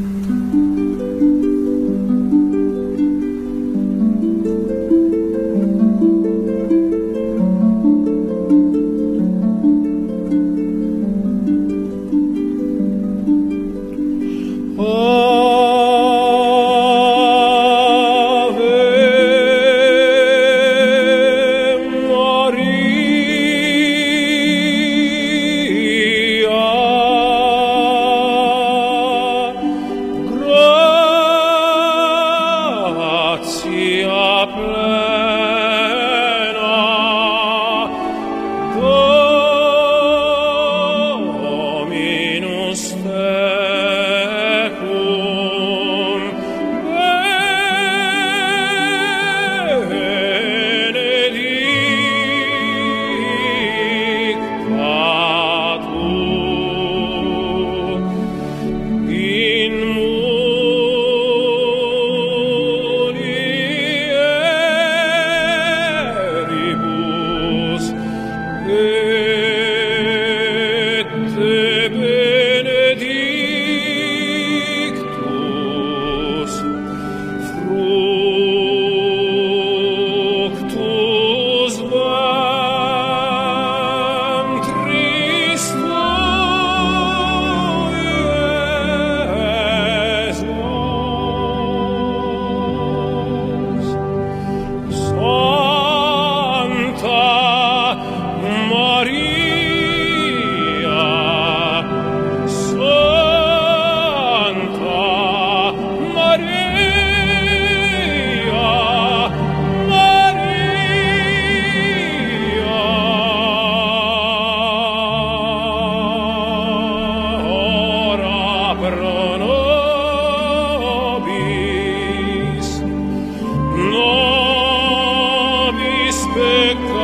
Oh sia plena No peccatis